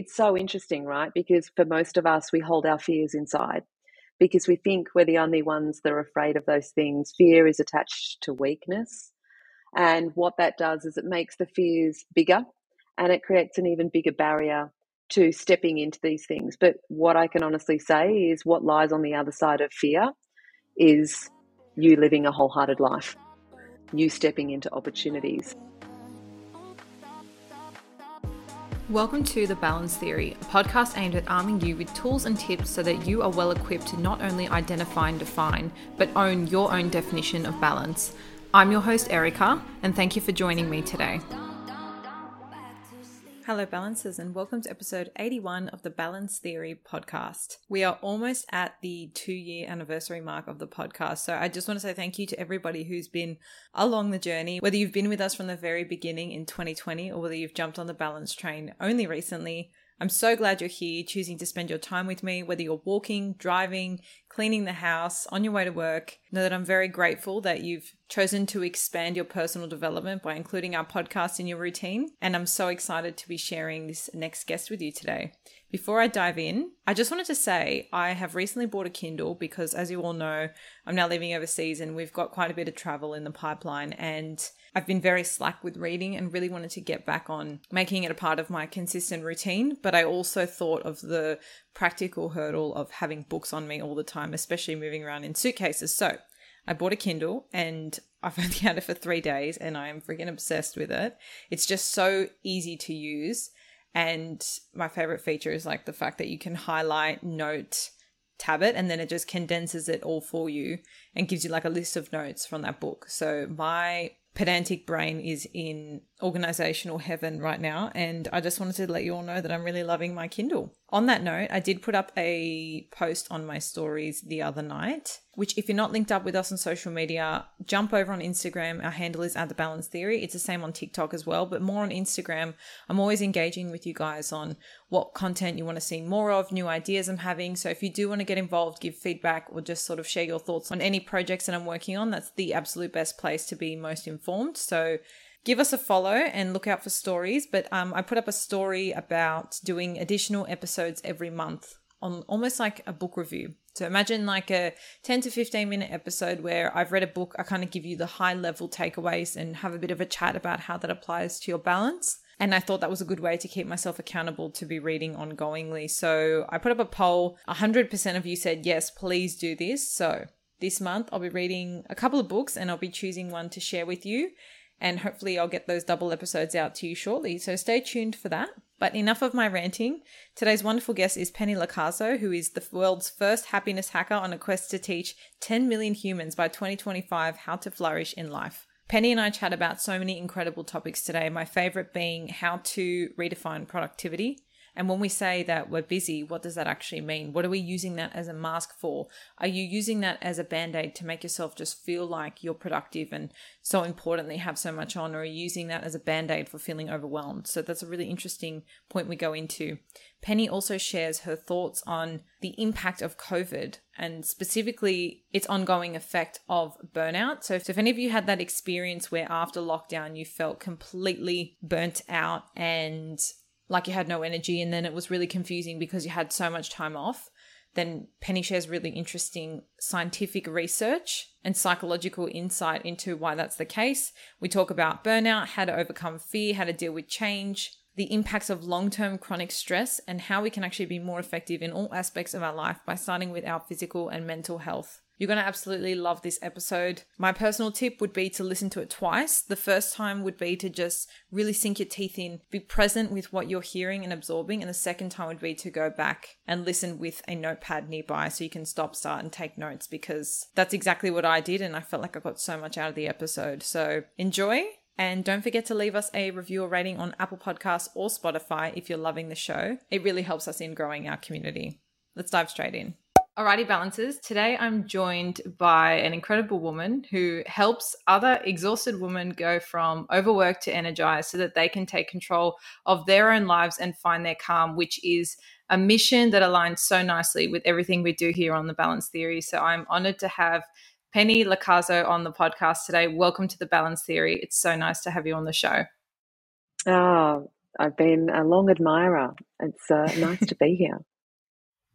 it's so interesting, right? Because for most of us, we hold our fears inside because we think we're the only ones that are afraid of those things. Fear is attached to weakness. And what that does is it makes the fears bigger and it creates an even bigger barrier to stepping into these things. But what I can honestly say is what lies on the other side of fear is you living a wholehearted life, you stepping into opportunities. Welcome to The Balance Theory, a podcast aimed at arming you with tools and tips so that you are well equipped to not only identify and define, but own your own definition of balance. I'm your host, Erica, and thank you for joining me today. Hello, balancers, and welcome to episode 81 of the Balance Theory podcast. We are almost at the two year anniversary mark of the podcast. So I just want to say thank you to everybody who's been along the journey, whether you've been with us from the very beginning in 2020 or whether you've jumped on the balance train only recently. I'm so glad you're here, choosing to spend your time with me, whether you're walking, driving, cleaning the house, on your way to work. Know that I'm very grateful that you've chosen to expand your personal development by including our podcast in your routine. And I'm so excited to be sharing this next guest with you today. Before I dive in, I just wanted to say I have recently bought a Kindle because, as you all know, I'm now living overseas and we've got quite a bit of travel in the pipeline. And I've been very slack with reading and really wanted to get back on making it a part of my consistent routine. But I also thought of the practical hurdle of having books on me all the time, especially moving around in suitcases. So I bought a Kindle and I've only had it for three days and I am freaking obsessed with it. It's just so easy to use. And my favorite feature is like the fact that you can highlight, note, tab it, and then it just condenses it all for you and gives you like a list of notes from that book. So my pedantic brain is in organizational heaven right now. And I just wanted to let you all know that I'm really loving my Kindle. On that note, I did put up a post on my stories the other night, which, if you're not linked up with us on social media, jump over on Instagram. Our handle is at the balance theory. It's the same on TikTok as well, but more on Instagram. I'm always engaging with you guys on what content you want to see more of, new ideas I'm having. So if you do want to get involved, give feedback, or just sort of share your thoughts on any projects that I'm working on, that's the absolute best place to be most informed. So give us a follow and look out for stories. But um, I put up a story about doing additional episodes every month on almost like a book review. So imagine like a 10 to 15 minute episode where I've read a book, I kind of give you the high level takeaways and have a bit of a chat about how that applies to your balance. And I thought that was a good way to keep myself accountable to be reading ongoingly. So I put up a poll. 100% of you said, yes, please do this. So this month I'll be reading a couple of books and I'll be choosing one to share with you and hopefully I'll get those double episodes out to you shortly. So stay tuned for that. But enough of my ranting. Today's wonderful guest is Penny Locaso, who is the world's first happiness hacker on a quest to teach 10 million humans by 2025 how to flourish in life. Penny and I chat about so many incredible topics today, my favorite being how to redefine productivity, and when we say that we're busy, what does that actually mean? What are we using that as a mask for? Are you using that as a band aid to make yourself just feel like you're productive and so importantly have so much on? Or are you using that as a band aid for feeling overwhelmed? So that's a really interesting point we go into. Penny also shares her thoughts on the impact of COVID and specifically its ongoing effect of burnout. So, if any of you had that experience where after lockdown you felt completely burnt out and like you had no energy and then it was really confusing because you had so much time off, then Penny shares really interesting scientific research and psychological insight into why that's the case. We talk about burnout, how to overcome fear, how to deal with change, the impacts of long term chronic stress, and how we can actually be more effective in all aspects of our life by starting with our physical and mental health. You're going to absolutely love this episode. My personal tip would be to listen to it twice. The first time would be to just really sink your teeth in, be present with what you're hearing and absorbing. And the second time would be to go back and listen with a notepad nearby so you can stop, start, and take notes because that's exactly what I did. And I felt like I got so much out of the episode. So enjoy. And don't forget to leave us a review or rating on Apple Podcasts or Spotify if you're loving the show. It really helps us in growing our community. Let's dive straight in. Alrighty, balancers. Today I'm joined by an incredible woman who helps other exhausted women go from overworked to energized so that they can take control of their own lives and find their calm, which is a mission that aligns so nicely with everything we do here on the Balance Theory. So I'm honored to have Penny Locaso on the podcast today. Welcome to the Balance Theory. It's so nice to have you on the show. Oh, I've been a long admirer. It's uh, nice to be here.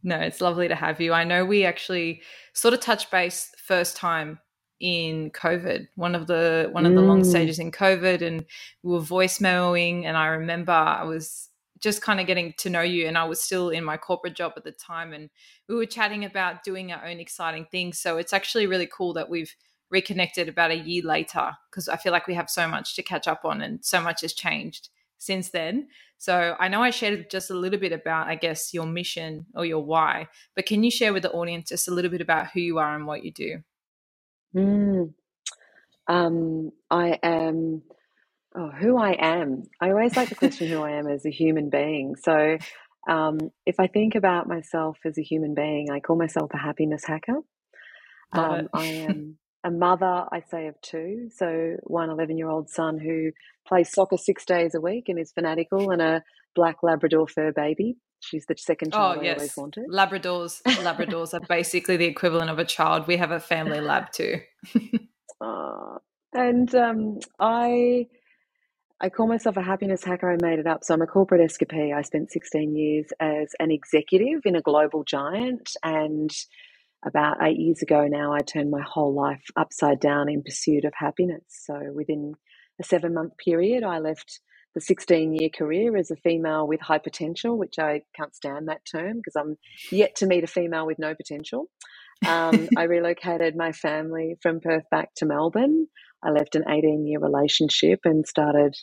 No, it's lovely to have you. I know we actually sort of touched base first time in COVID, one of the one of the long mm. stages in COVID, and we were voicemailing. And I remember I was just kind of getting to know you, and I was still in my corporate job at the time, and we were chatting about doing our own exciting things. So it's actually really cool that we've reconnected about a year later because I feel like we have so much to catch up on, and so much has changed since then. So I know I shared just a little bit about, I guess, your mission or your why, but can you share with the audience just a little bit about who you are and what you do? Mm. Um, I am, oh, who I am. I always like to question who I am as a human being. So um, if I think about myself as a human being, I call myself a happiness hacker. Um, I am a mother, I say, of two. So one 11 year old son who plays soccer six days a week and is fanatical, and a black Labrador fur baby. She's the second oh, child oh, yes. I always wanted. Labradors, Labradors are basically the equivalent of a child. We have a family lab too. uh, and um, I, I call myself a happiness hacker. I made it up. So I'm a corporate escapee. I spent 16 years as an executive in a global giant, and about eight years ago now, I turned my whole life upside down in pursuit of happiness. So within a seven month period, I left the 16 year career as a female with high potential, which I can't stand that term because I'm yet to meet a female with no potential. Um, I relocated my family from Perth back to Melbourne. I left an 18 year relationship and started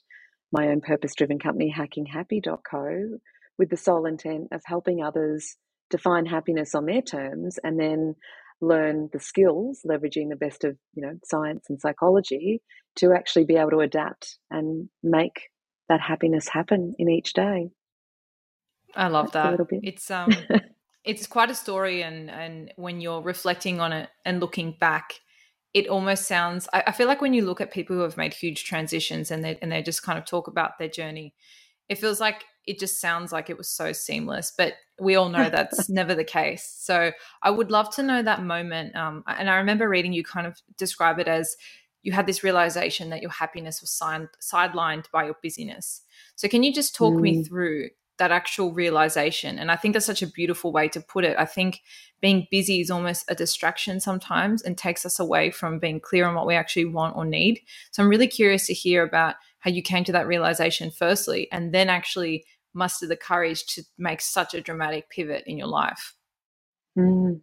my own purpose driven company, hackinghappy.co, with the sole intent of helping others define happiness on their terms and then learn the skills leveraging the best of you know science and psychology to actually be able to adapt and make that happiness happen in each day. I love That's that. it's um it's quite a story and and when you're reflecting on it and looking back it almost sounds I, I feel like when you look at people who have made huge transitions and they and they just kind of talk about their journey it feels like it just sounds like it was so seamless, but we all know that's never the case. So I would love to know that moment. Um, and I remember reading you kind of describe it as you had this realization that your happiness was signed, sidelined by your busyness. So can you just talk mm. me through that actual realization? And I think that's such a beautiful way to put it. I think being busy is almost a distraction sometimes and takes us away from being clear on what we actually want or need. So I'm really curious to hear about how you came to that realization firstly and then actually muster the courage to make such a dramatic pivot in your life? Mm.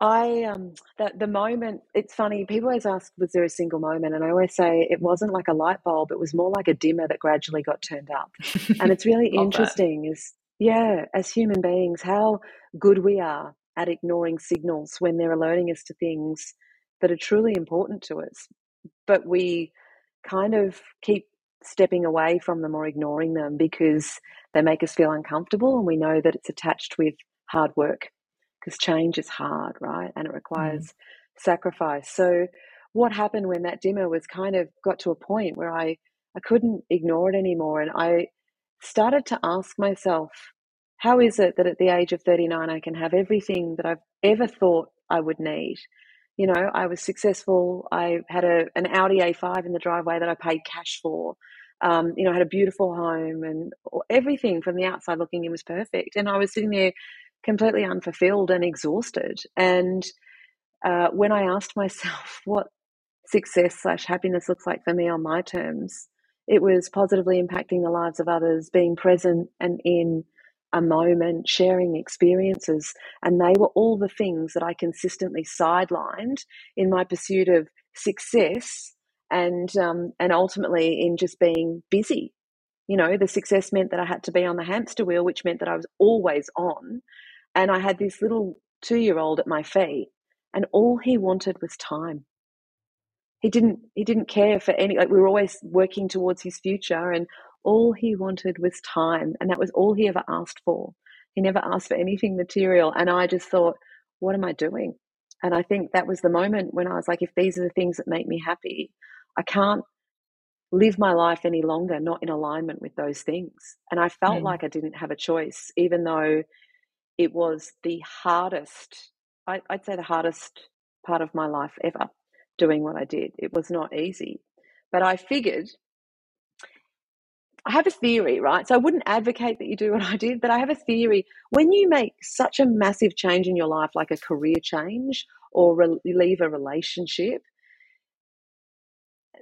I um the the moment it's funny people always ask was there a single moment and I always say it wasn't like a light bulb it was more like a dimmer that gradually got turned up and it's really interesting that. is yeah as human beings how good we are at ignoring signals when they're alerting us to things that are truly important to us but we kind of keep stepping away from them or ignoring them because they make us feel uncomfortable and we know that it's attached with hard work because change is hard, right? And it requires mm. sacrifice. So what happened when that dimmer was kind of got to a point where I I couldn't ignore it anymore and I started to ask myself how is it that at the age of 39 I can have everything that I've ever thought I would need you know, I was successful. I had a an Audi A5 in the driveway that I paid cash for. Um, you know, I had a beautiful home and everything from the outside looking in was perfect. And I was sitting there completely unfulfilled and exhausted. And uh, when I asked myself what success slash happiness looks like for me on my terms, it was positively impacting the lives of others, being present and in a moment, sharing experiences. And they were all the things that I consistently sidelined in my pursuit of success and um, and ultimately in just being busy. You know, the success meant that I had to be on the hamster wheel, which meant that I was always on. And I had this little two year old at my feet, and all he wanted was time. He didn't he didn't care for any like we were always working towards his future and all he wanted was time, and that was all he ever asked for. He never asked for anything material. And I just thought, what am I doing? And I think that was the moment when I was like, if these are the things that make me happy, I can't live my life any longer not in alignment with those things. And I felt mm. like I didn't have a choice, even though it was the hardest, I, I'd say the hardest part of my life ever doing what I did. It was not easy. But I figured I have a theory, right? So I wouldn't advocate that you do what I did, but I have a theory. When you make such a massive change in your life, like a career change or re- leave a relationship,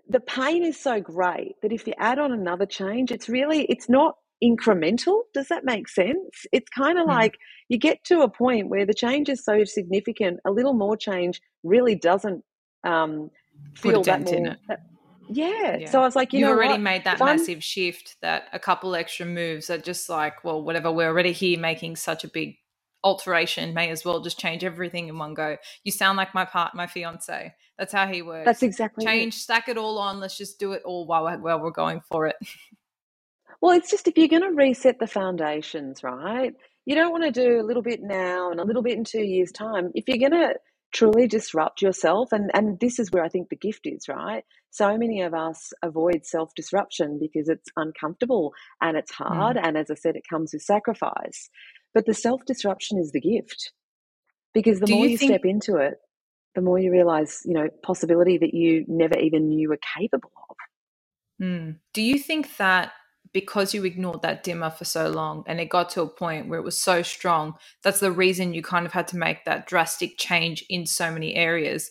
the pain is so great that if you add on another change, it's really, it's not incremental. Does that make sense? It's kind of mm. like you get to a point where the change is so significant, a little more change really doesn't um, feel that more. That, yeah. yeah. So I was like, you, you know already what? made that if massive I'm... shift that a couple extra moves are just like, well, whatever, we're already here making such a big alteration, may as well just change everything in one go. You sound like my part, my fiance. That's how he works. That's exactly change, it. stack it all on. Let's just do it all while we're, while we're going for it. well, it's just if you're going to reset the foundations, right? You don't want to do a little bit now and a little bit in two years' time. If you're going to truly disrupt yourself and and this is where i think the gift is right so many of us avoid self disruption because it's uncomfortable and it's hard mm. and as i said it comes with sacrifice but the self disruption is the gift because the Do more you, you think- step into it the more you realize you know possibility that you never even knew were capable of mm. do you think that because you ignored that dimmer for so long and it got to a point where it was so strong that's the reason you kind of had to make that drastic change in so many areas.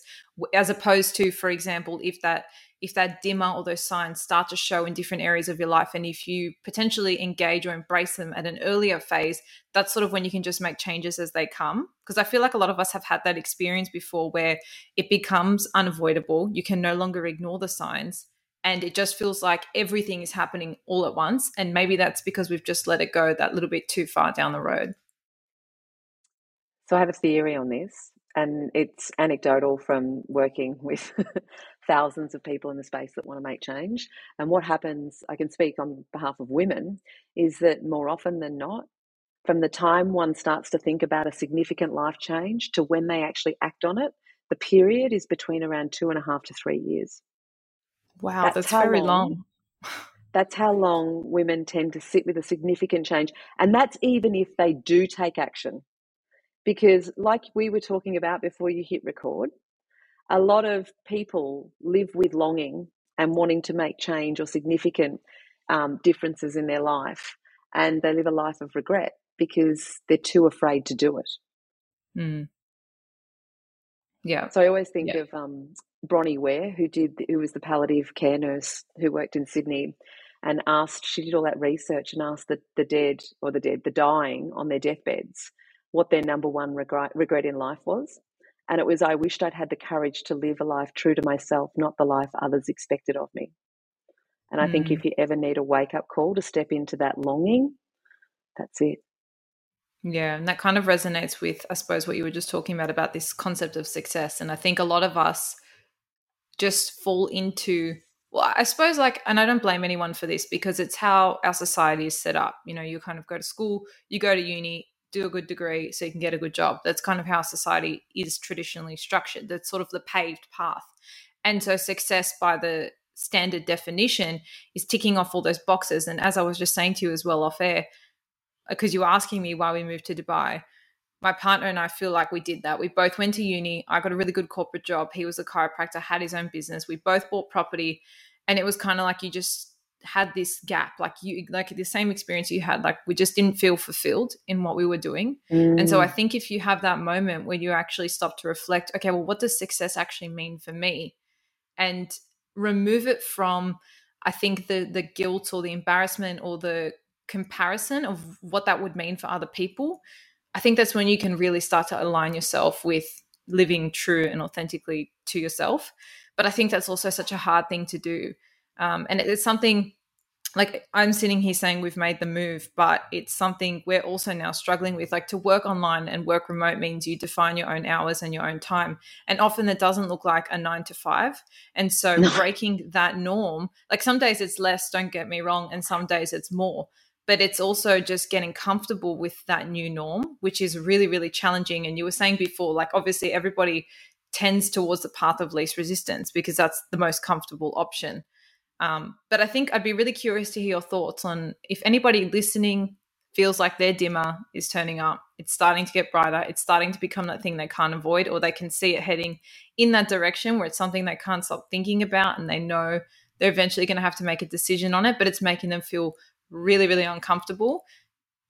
As opposed to for example if that if that dimmer or those signs start to show in different areas of your life and if you potentially engage or embrace them at an earlier phase that's sort of when you can just make changes as they come. Because i feel like a lot of us have had that experience before where it becomes unavoidable. You can no longer ignore the signs and it just feels like everything is happening all at once and maybe that's because we've just let it go that little bit too far down the road. So i have a theory on this and it's anecdotal from working with thousands of people in the space that want to make change. And what happens i can speak on behalf of women is that more often than not from the time one starts to think about a significant life change to when they actually act on it the period is between around two and a half to three years Wow, that's, that's very long. long. That's how long women tend to sit with a significant change. And that's even if they do take action. Because, like we were talking about before you hit record, a lot of people live with longing and wanting to make change or significant um, differences in their life. And they live a life of regret because they're too afraid to do it. Mm. Yeah. So I always think yeah. of um, Bronnie Ware, who did who was the palliative care nurse who worked in Sydney, and asked she did all that research and asked the, the dead or the dead the dying on their deathbeds what their number one regret regret in life was, and it was I wished I'd had the courage to live a life true to myself, not the life others expected of me. And I mm. think if you ever need a wake up call to step into that longing, that's it. Yeah, and that kind of resonates with, I suppose, what you were just talking about about this concept of success. And I think a lot of us just fall into well i suppose like and i don't blame anyone for this because it's how our society is set up. You know you kind of go to school you go to uni do a good degree so you can get a good job. That's kind of how society is traditionally structured. That's sort of the paved path. And so success by the standard definition is ticking off all those boxes. And as i was just saying to you as well off air because you were asking me why we moved to dubai my partner and I feel like we did that. We both went to uni. I got a really good corporate job. He was a chiropractor, had his own business. We both bought property. And it was kind of like you just had this gap, like you, like the same experience you had. Like we just didn't feel fulfilled in what we were doing. Mm. And so I mm. think if you have that moment where you actually stop to reflect, okay, well, what does success actually mean for me? And remove it from, I think, the the guilt or the embarrassment or the comparison of what that would mean for other people I think that's when you can really start to align yourself with living true and authentically to yourself. But I think that's also such a hard thing to do. Um, and it's something like I'm sitting here saying we've made the move, but it's something we're also now struggling with. Like to work online and work remote means you define your own hours and your own time. And often it doesn't look like a nine to five. And so no. breaking that norm, like some days it's less, don't get me wrong, and some days it's more but it's also just getting comfortable with that new norm, which is really, really challenging. And you were saying before, like obviously everybody tends towards the path of least resistance because that's the most comfortable option. Um, but I think I'd be really curious to hear your thoughts on if anybody listening feels like their dimmer is turning up, it's starting to get brighter, it's starting to become that thing they can't avoid, or they can see it heading in that direction where it's something they can't stop thinking about and they know they're eventually going to have to make a decision on it, but it's making them feel really, really uncomfortable.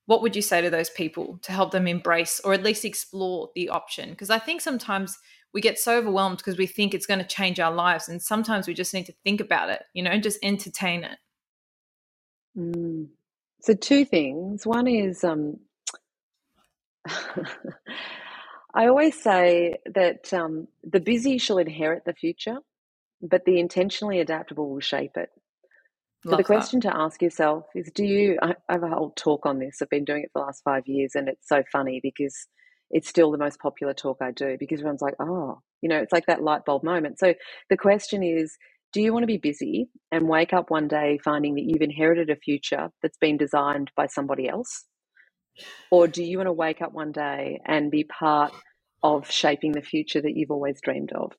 What would you say to those people to help them embrace or at least explore the option? Because I think sometimes we get so overwhelmed because we think it's going to change our lives. And sometimes we just need to think about it, you know, just entertain it. Mm. So, two things. One is um, I always say that um, the busy shall inherit the future, but the intentionally adaptable will shape it. So the question that. to ask yourself is do you I have a whole talk on this. I've been doing it for the last 5 years and it's so funny because it's still the most popular talk I do because everyone's like, "Oh, you know, it's like that light bulb moment." So the question is do you want to be busy and wake up one day finding that you've inherited a future that's been designed by somebody else? Or do you want to wake up one day and be part of shaping the future that you've always dreamed of?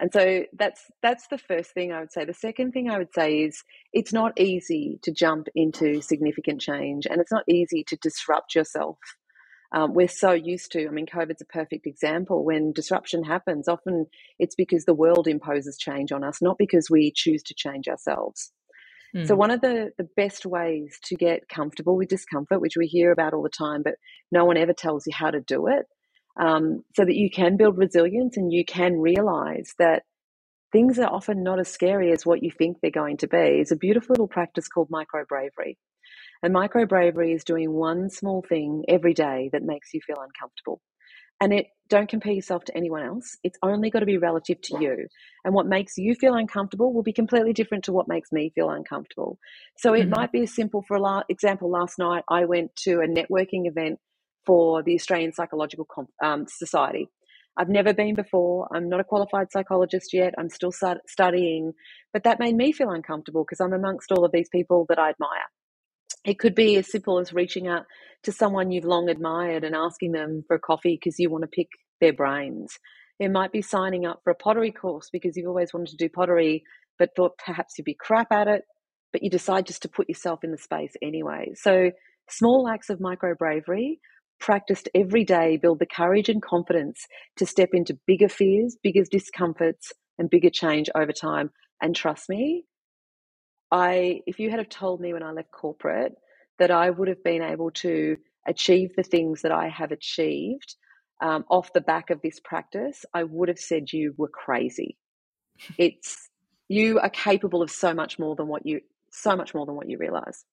And so that's that's the first thing I would say. The second thing I would say is it's not easy to jump into significant change and it's not easy to disrupt yourself. Um, we're so used to, I mean, COVID's a perfect example. When disruption happens, often it's because the world imposes change on us, not because we choose to change ourselves. Mm. So, one of the, the best ways to get comfortable with discomfort, which we hear about all the time, but no one ever tells you how to do it, um, so that you can build resilience and you can realize that things are often not as scary as what you think they're going to be, is a beautiful little practice called micro bravery. And micro bravery is doing one small thing every day that makes you feel uncomfortable. And it don't compare yourself to anyone else. It's only got to be relative to you. And what makes you feel uncomfortable will be completely different to what makes me feel uncomfortable. So it mm-hmm. might be as simple for la- example, last night I went to a networking event for the Australian Psychological um, Society. I've never been before. I'm not a qualified psychologist yet. I'm still studying, but that made me feel uncomfortable because I'm amongst all of these people that I admire. It could be as simple as reaching out to someone you've long admired and asking them for a coffee because you want to pick their brains. It might be signing up for a pottery course because you've always wanted to do pottery, but thought perhaps you'd be crap at it, but you decide just to put yourself in the space anyway. So, small acts of micro bravery practiced every day build the courage and confidence to step into bigger fears, bigger discomforts, and bigger change over time. And trust me, I if you had have told me when I left corporate that I would have been able to achieve the things that I have achieved um, off the back of this practice, I would have said you were crazy. It's you are capable of so much more than what you so much more than what you realize.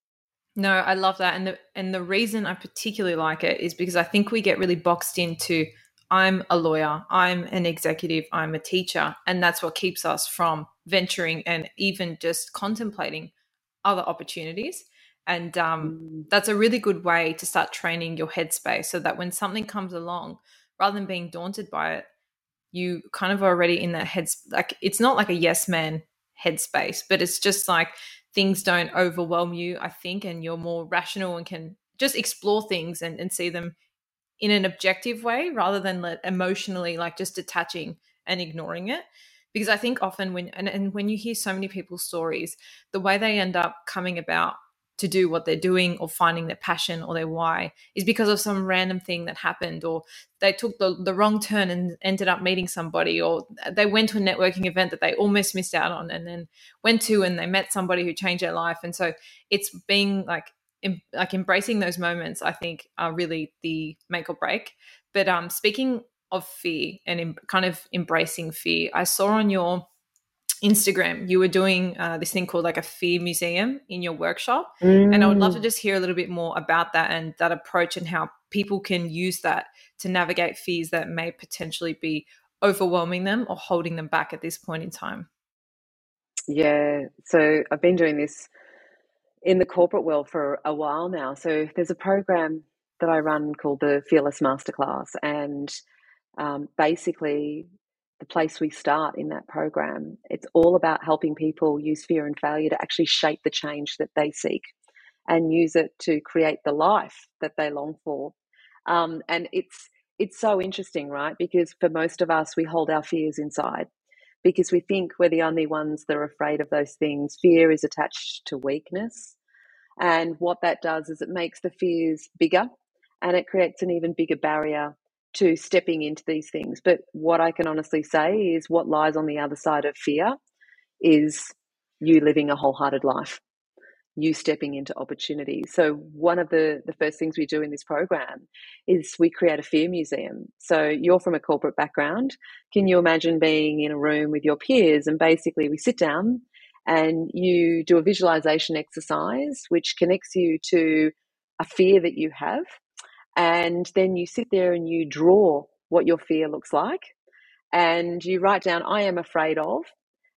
No, I love that, and the and the reason I particularly like it is because I think we get really boxed into I'm a lawyer, I'm an executive, I'm a teacher. And that's what keeps us from venturing and even just contemplating other opportunities. And um, mm. that's a really good way to start training your headspace so that when something comes along, rather than being daunted by it, you kind of are already in that head like it's not like a yes man headspace, but it's just like things don't overwhelm you, I think, and you're more rational and can just explore things and, and see them in an objective way rather than let emotionally like just detaching and ignoring it. Because i think often when and, and when you hear so many people's stories the way they end up coming about to do what they're doing or finding their passion or their why is because of some random thing that happened or they took the, the wrong turn and ended up meeting somebody or they went to a networking event that they almost missed out on and then went to and they met somebody who changed their life. And so it's being like em, like embracing those moments i think are really the make or break. But um speaking of fear and em, kind of embracing fear i saw on your instagram you were doing uh, this thing called like a fear museum in your workshop mm. and i would love to mm. just hear a little bit more about that and that approach and how people can use that to navigate fears that may potentially be overwhelming them or holding them back at this point in time yeah so i've been doing this in the corporate world for a while now. So there's a program that I run called the Fearless Masterclass, and um, basically the place we start in that program it's all about helping people use fear and failure to actually shape the change that they seek and use it to create the life that they long for um, and it's it's so interesting right because for most of us we hold our fears inside because we think we're the only ones that are afraid of those things. Fear is attached to weakness. And what that does is it makes the fears bigger and it creates an even bigger barrier to stepping into these things. But what I can honestly say is what lies on the other side of fear is you living a wholehearted life you stepping into opportunity. So one of the the first things we do in this program is we create a fear museum. So you're from a corporate background. Can you imagine being in a room with your peers and basically we sit down and you do a visualization exercise which connects you to a fear that you have and then you sit there and you draw what your fear looks like and you write down I am afraid of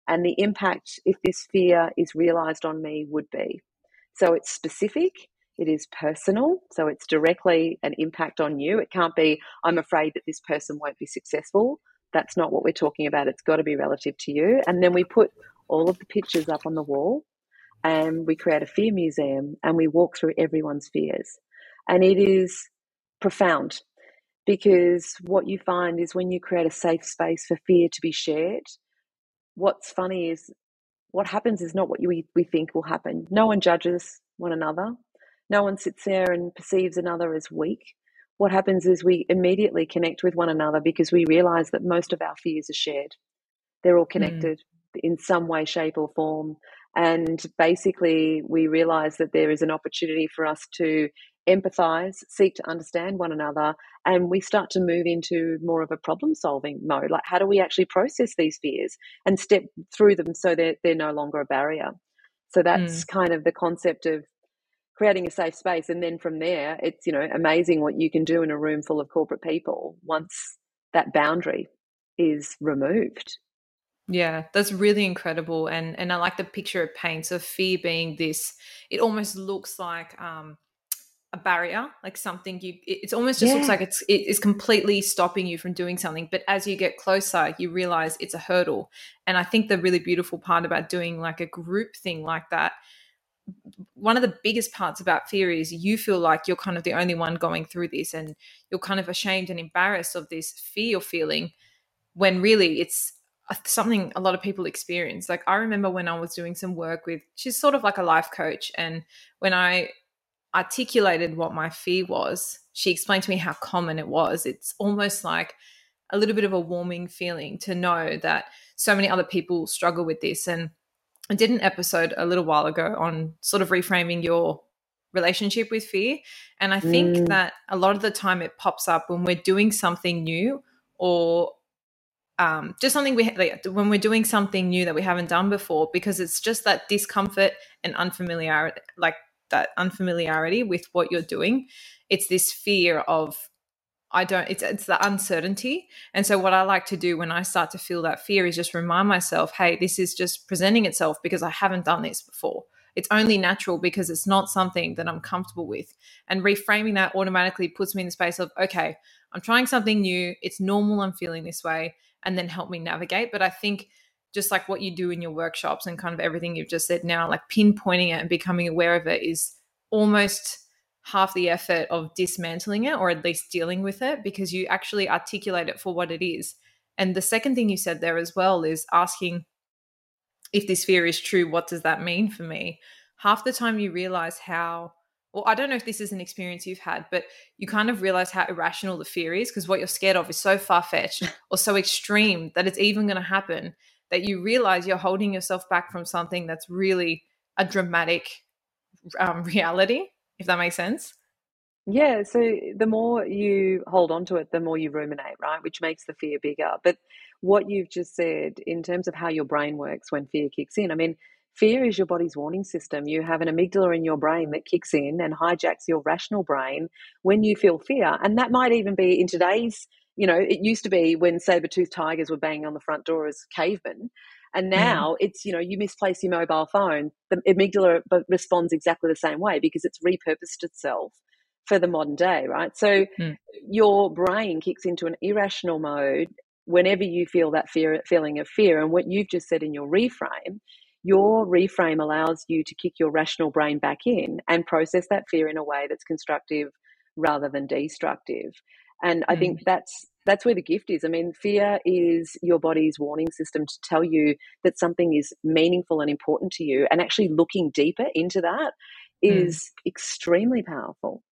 and the impact if this fear is realized on me would be. So it's specific, it is personal, so it's directly an impact on you. It can't be, I'm afraid that this person won't be successful. That's not what we're talking about. It's got to be relative to you. And then we put all of the pictures up on the wall and we create a fear museum and we walk through everyone's fears. And it is profound because what you find is when you create a safe space for fear to be shared, what's funny is what happens is not what we, we think will happen. No one judges one another. No one sits there and perceives another as weak. What happens is we immediately connect with one another because we realize that most of our fears are shared. They're all hmm. connected mm. in some way, shape, or form. And basically, we realize that there is an opportunity for us to empathize, seek to understand one another, and we start to move into more of a problem solving mode. Like, how do we actually process these fears and step through them so that they're no longer a barrier? So that's mm. kind of the concept of creating a safe space. And then from there, it's, you know, amazing what you can do in a room full of corporate people once that boundary is removed. Yeah, that's really incredible. And and I like the picture it paints of fear being this, it almost looks like um a barrier, like something you. It almost just yeah. looks like it's it is completely stopping you from doing something. But as you get closer, you realize it's a hurdle. And I think the really beautiful part about doing like a group thing like that, one of the biggest parts about fear is you feel like you're kind of the only one going through this, and you're kind of ashamed and embarrassed of this fear you're feeling, when really it's uh, something a lot of people experience. Like I remember when I was doing some work with, she's sort of like a life coach, and when I articulated what my fear was, she explained to me how common it was. It's almost like a little bit of a warming feeling to know that so many other people struggle with this. And I did an episode a little while ago on sort of reframing your relationship with fear. And I think mm. that a lot of the time it pops up when we're doing something new or um, just something we like, when we're doing something new that we haven't done before because it's just that discomfort and unfamiliarity like that unfamiliarity with what you're doing it's this fear of I don't it's it's the uncertainty. And so what I like to do when I start to feel that fear is just remind myself, hey, this is just presenting itself because I haven't done this before. It's only natural because it's not something that I'm comfortable with. And reframing that automatically puts me in the space of, okay, I'm trying something new. It's normal I'm feeling this way and then help me navigate. But I think just like what you do in your workshops and kind of everything you've just said now, like pinpointing it and becoming aware of it is almost half the effort of dismantling it or at least dealing with it because you actually articulate it for what it is. And the second thing you said there as well is asking if this fear is true, what does that mean for me? Half the time you realize how well, I don't know if this is an experience you've had, but you kind of realize how irrational the fear is because what you're scared of is so far fetched or so extreme that it's even going to happen that you realize you're holding yourself back from something that's really a dramatic um, reality, if that makes sense. Yeah, so the more you hold on to it, the more you ruminate, right? Which makes the fear bigger. But what you've just said in terms of how your brain works when fear kicks in, I mean, fear is your body's warning system. You have an amygdala in your brain that kicks in and hijacks your rational brain when you feel fear. And that might even be in today's you know, it used to be when saber-toothed tigers were banging on the front door as cavemen. And mm. now mm. it's, you know, you misplace your mobile phone, the amygdala responds exactly the same way because it's repurposed itself for the modern day, right? So mm. your brain kicks into an irrational mode whenever you feel that fear feeling of fear. And what you've just said in your reframe, your reframe allows you to kick your rational brain back in and process that fear in a way that's constructive rather than destructive. And I think mm. that's that's where the gift is. I mean, fear is your body's warning system to tell you that something is meaningful and important to you. And actually looking deeper into that mm. mm. extremely powerful.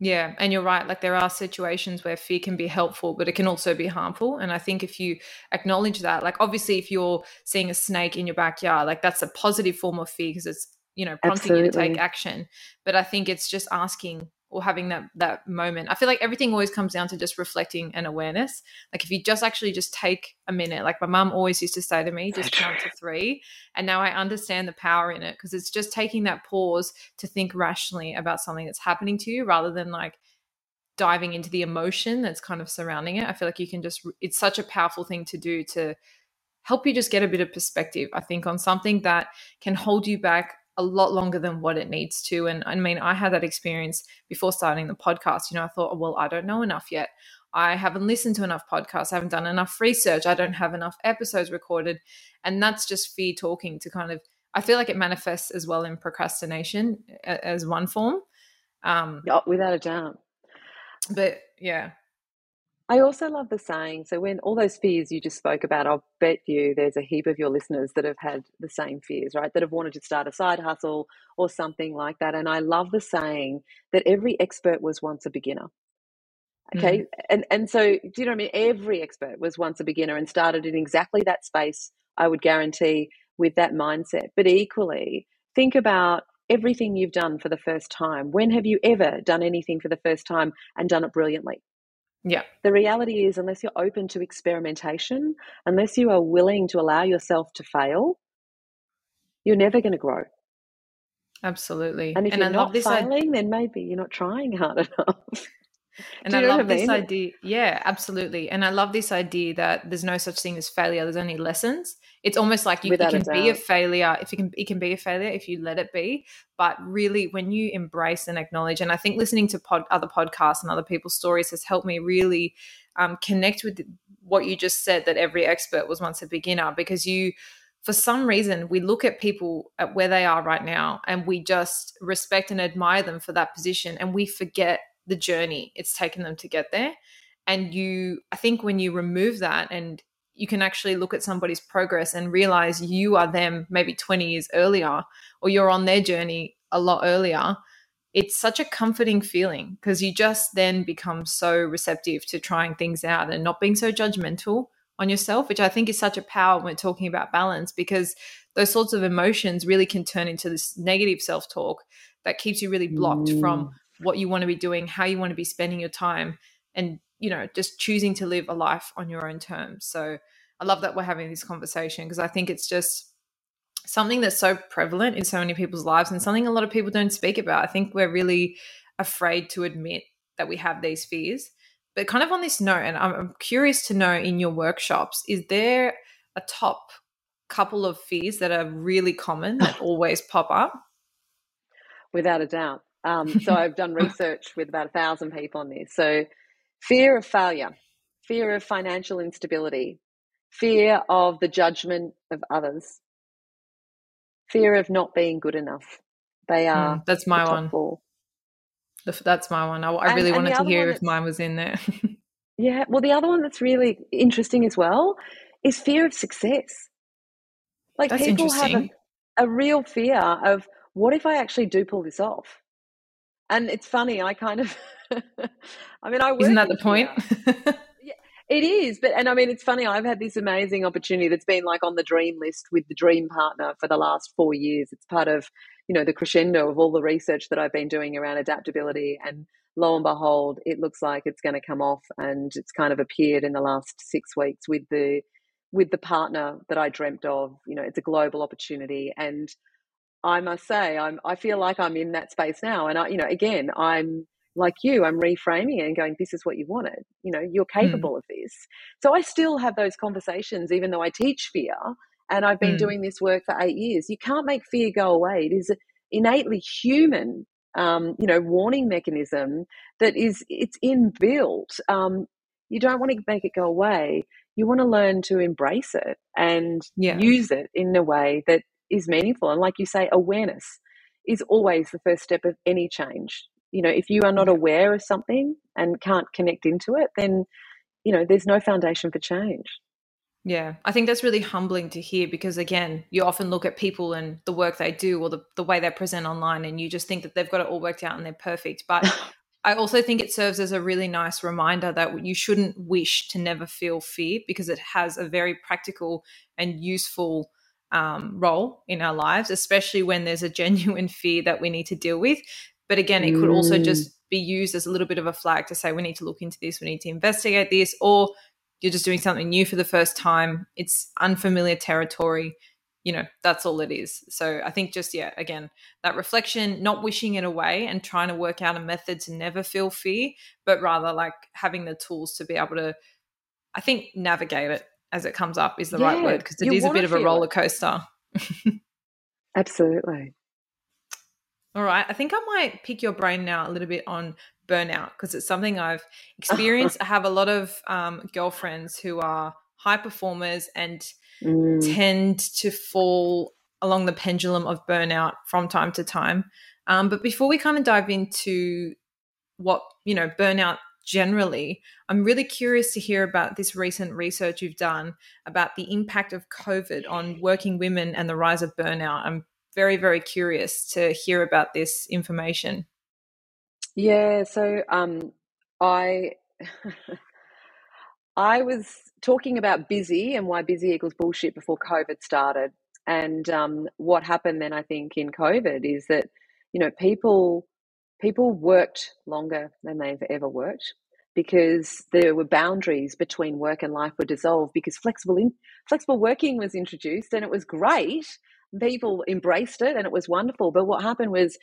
Yeah, and you're right. Like there are situations where fear can be helpful, but it can also be harmful. And I think if you acknowledge that, like obviously if you're seeing a snake in your backyard, like that's a positive form of fear because it's, you know, prompting Absolutely. you to take action. But I think it's just asking or having that that moment. I feel like everything always comes down to just reflecting and awareness. Like if you just actually just take a minute, like my mum always used to say to me, just count to three. And now I understand the power in it because it's just taking that pause to think rationally about something that's happening to you rather than like diving into the emotion that's kind of surrounding it. I feel like you can just it's such a powerful thing to do to help you just get a bit of perspective, I think, on something that can hold you back a lot longer than what it needs to. And I mean, I had that experience before starting the podcast. You know, I thought, well, I don't know enough yet. I haven't listened to enough podcasts. I haven't done enough research. I don't have enough episodes recorded. And that's just fear talking to kind of, I feel like it manifests as well in procrastination as one form. Um, oh, without a doubt. But yeah, I also love the saying. So, when all those fears you just spoke about, I'll bet you there's a heap of your listeners that have had the same fears, right? That have wanted to start a side hustle or something like that. And I love the saying that every expert was once a beginner. Okay. Mm. And, and so, do you know what I mean? Every expert was once a beginner and started in exactly that space, I would guarantee, with that mindset. But equally, think about everything you've done for the first time. When have you ever done anything for the first time and done it brilliantly? Yeah. The reality is, unless you're open to experimentation, unless you are willing to allow yourself to fail, you're never going to grow. Absolutely. And if and you're I not failing, then maybe you're not trying hard enough. And I love this mean? idea. Yeah, absolutely. And I love this idea that there's no such thing as failure. There's only lessons. It's almost like you, you can a be a failure if you can. It can be a failure if you let it be. But really, when you embrace and acknowledge, and I think listening to pod, other podcasts and other people's stories has helped me really um, connect with what you just said. That every expert was once a beginner because you for some reason we look at people at where they are right now and we just respect and admire them for that position and we forget the journey it's taken them to get there. And you, I think when you remove that and you can actually look at somebody's progress and realize you are them maybe 20 years earlier or you're on their journey a lot earlier it's such a comforting feeling because you just then become so receptive to trying things out and not being so judgmental on yourself which i think is such a power when we're talking about balance because those sorts of emotions really can turn into this negative self-talk that keeps you really blocked mm. from what you want to be doing, how you want to be spending your time, and you know, just choosing to live a life on your own terms. So I love that we're having this conversation because I think it's just something that's so prevalent in so many people's lives and something a lot of people don't speak about. I think we're really afraid to admit that we have these fears. But kind of on this note, and I'm curious to know in your workshops, is there a top couple of fears that are really common that always pop up? Without a doubt. Um, so I've done research with about a thousand people on this. So fear of failure, fear of financial instability, fear of the judgment of others, fear of not being good enough. They are. Mm, that's my one. Four. That's my one. I, I really and, wanted to hear if mine was in there. yeah. Well, the other one that's really interesting as well is fear of success. Like that's people have a, a real fear of what if I actually do pull this off? and it's funny. I kind of, I mean, I isn't that the point? yeah, it is, but and I mean, it's funny. I've had this amazing opportunity that's been like on the dream list with the dream partner for the last four years. It's part of you know the crescendo of all the research that I've been doing around adaptability and lo and behold, it looks like it's going to come off, and it's kind of appeared in the last six weeks with the with the partner that I dreamt of. You know, it's a global opportunity, and I must say, I'm, I feel like I'm in that space now. And I, you know, again, I'm like you, I'm reframing it and going, this is what you wanted. You know, you're hmm. capable mm. of this. So I still have those conversations, even though I teach fear and I've been mm. doing this work for eight years. You can't make fear go away. It is innately human, um, you know, warning mechanism that is, it's inbuilt. Um, you don't want to make it go away. You want to learn to embrace it and yeah. use it in a way that is meaningful. And like you say, awareness is always the first step of any change. You know, if you are not aware of something and can't connect into it, then, you know, there's no foundation for change. Yeah, I think that's really humbling to hear because, again, you often look at people and the work they do or the, the way they present online and you just think that they've got it all worked out and they're perfect. But I also think it serves as a really nice reminder that you shouldn't wish to never feel fear because it has a very practical and useful um, role in our lives, especially when there's a genuine fear that we need to deal with. But again, it could also mm. just be used as a little bit of a flag to say we need to look into this, we need to investigate this, or you're just doing something new for the first time. It's unfamiliar territory. You know, that's all it is. So I think just, yeah, again, that reflection, not wishing it away and trying to work out a method to never feel fear, but rather like having the tools to be able to, I think, navigate it as it comes up is the yeah, right word because it is a bit of a roller coaster. Absolutely. All right. I think I might pick your brain now a little bit on burnout because it's something I've experienced. I have a lot of um, girlfriends who are high performers and mm. tend to fall along the pendulum of burnout from time to time. Um, but before we kind of dive into what, you know, burnout generally, I'm really curious to hear about this recent research you've done about the impact of COVID on working women and the rise of burnout. I'm very, very curious to hear about this information. Yeah, so um, I I was talking about busy and why busy equals bullshit before COVID started. And um, what happened then, I think, in COVID is that you know people people worked longer than they've ever worked because there were boundaries between work and life were dissolved because flexible in, flexible working was introduced and it was great people embraced it and it was wonderful. But what happened was,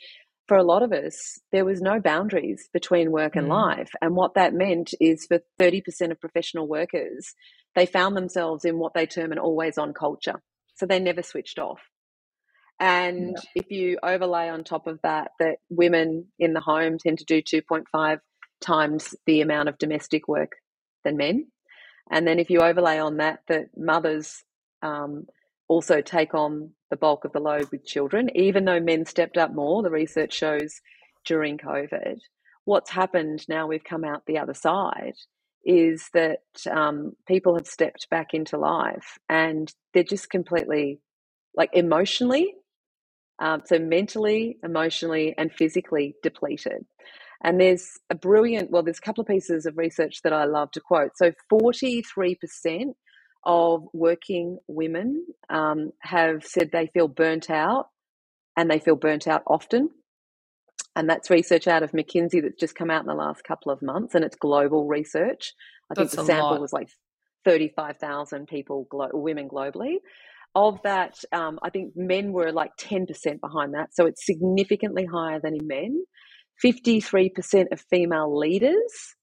for a lot of us, there was no boundaries between work and mm. life. And what that meant is for 30% of professional workers, they found themselves in what they term an always on culture. So they never switched off. And yeah. if you overlay on top of that, that women in the home tend to do 2.5 times the amount of domestic work than men. And then if you overlay on that, that mothers um, also take on the bulk of the load with children, even though men stepped up more, the research shows during COVID. What's happened now we've come out the other side is that um, people have stepped back into life and they're just completely like emotionally, um, so mentally, emotionally, and physically depleted. And there's a brilliant, well, there's a couple of pieces of research that I love to quote. So 43% of working women um, have said they feel burnt out and they feel burnt out often. And that's research out of McKinsey that's just come out in the last couple of months, and it's global research. I that's think the sample lot. was like 35,000 people, glo- women globally. Of that, um, I think men were like 10% behind that. So it's significantly higher than in men. 53% of female leaders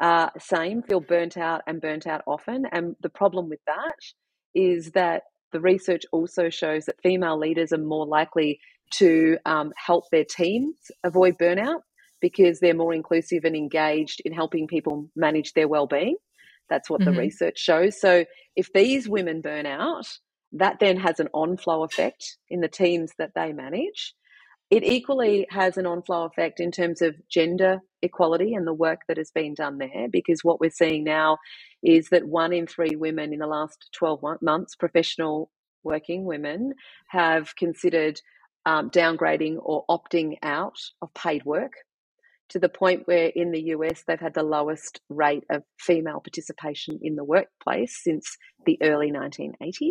uh, same, feel burnt out and burnt out often. And the problem with that is that the research also shows that female leaders are more likely to um, help their teams avoid burnout because they're more inclusive and engaged in helping people manage their well-being. That's what mm-hmm. the research shows. So if these women burn out, that then has an on-flow effect in the teams that they manage. It equally has an on flow effect in terms of gender equality and the work that has been done there, because what we're seeing now is that one in three women in the last 12 months, professional working women, have considered um, downgrading or opting out of paid work to the point where in the US they've had the lowest rate of female participation in the workplace since the early 1980s.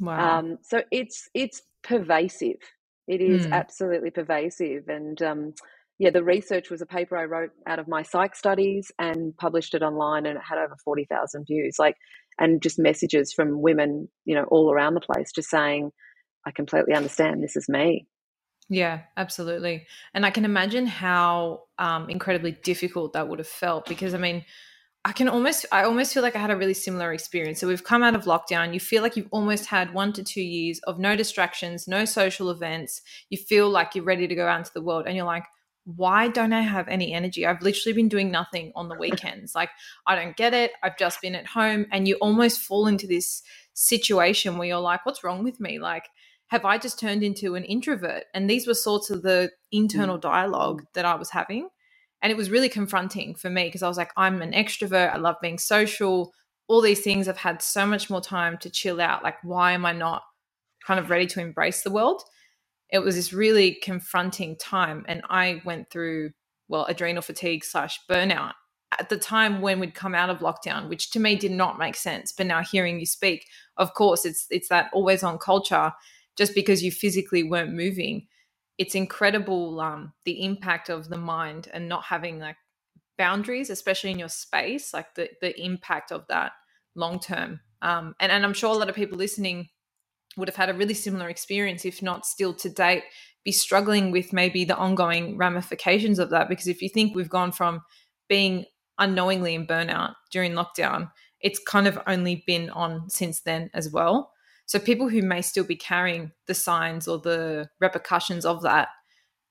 Wow. Um, so it's it's pervasive it is mm. absolutely pervasive. And um, yeah, the research was a paper I wrote out of my psych studies and published it online, and it had over 40,000 views. Like, and just messages from women, you know, all around the place just saying, I completely understand this is me. Yeah, absolutely. And I can imagine how um, incredibly difficult that would have felt because, I mean, I can almost I almost feel like I had a really similar experience. So we've come out of lockdown. You feel like you've almost had 1 to 2 years of no distractions, no social events. You feel like you're ready to go out into the world and you're like why don't I have any energy? I've literally been doing nothing on the weekends. like I don't get it. I've just been at home and you almost fall into this situation where you're like what's wrong with me? Like have I just turned into an introvert? And these were sorts of the internal mm. dialogue that I was having. And it was really confronting for me because I was like, I'm an extrovert. I love being social. All these things. I've had so much more time to chill out. Like, why am I not kind of ready to embrace the world? It was this really confronting time. And I went through well, adrenal fatigue slash burnout at the time when we'd come out of lockdown, which to me did not make sense. But now hearing you speak, of course, it's it's that always on culture. Just because you physically weren't moving, it's incredible um, the impact of the mind and not having like boundaries, especially in your space, like the the impact of that long term. Um, and and I'm sure a lot of people listening would have had a really similar experience, if not still to date, be struggling with maybe the ongoing ramifications of that. Because if you think we've gone from being unknowingly in burnout during lockdown, it's kind of only been on since then as well. So people who may still be carrying the signs or the repercussions of that,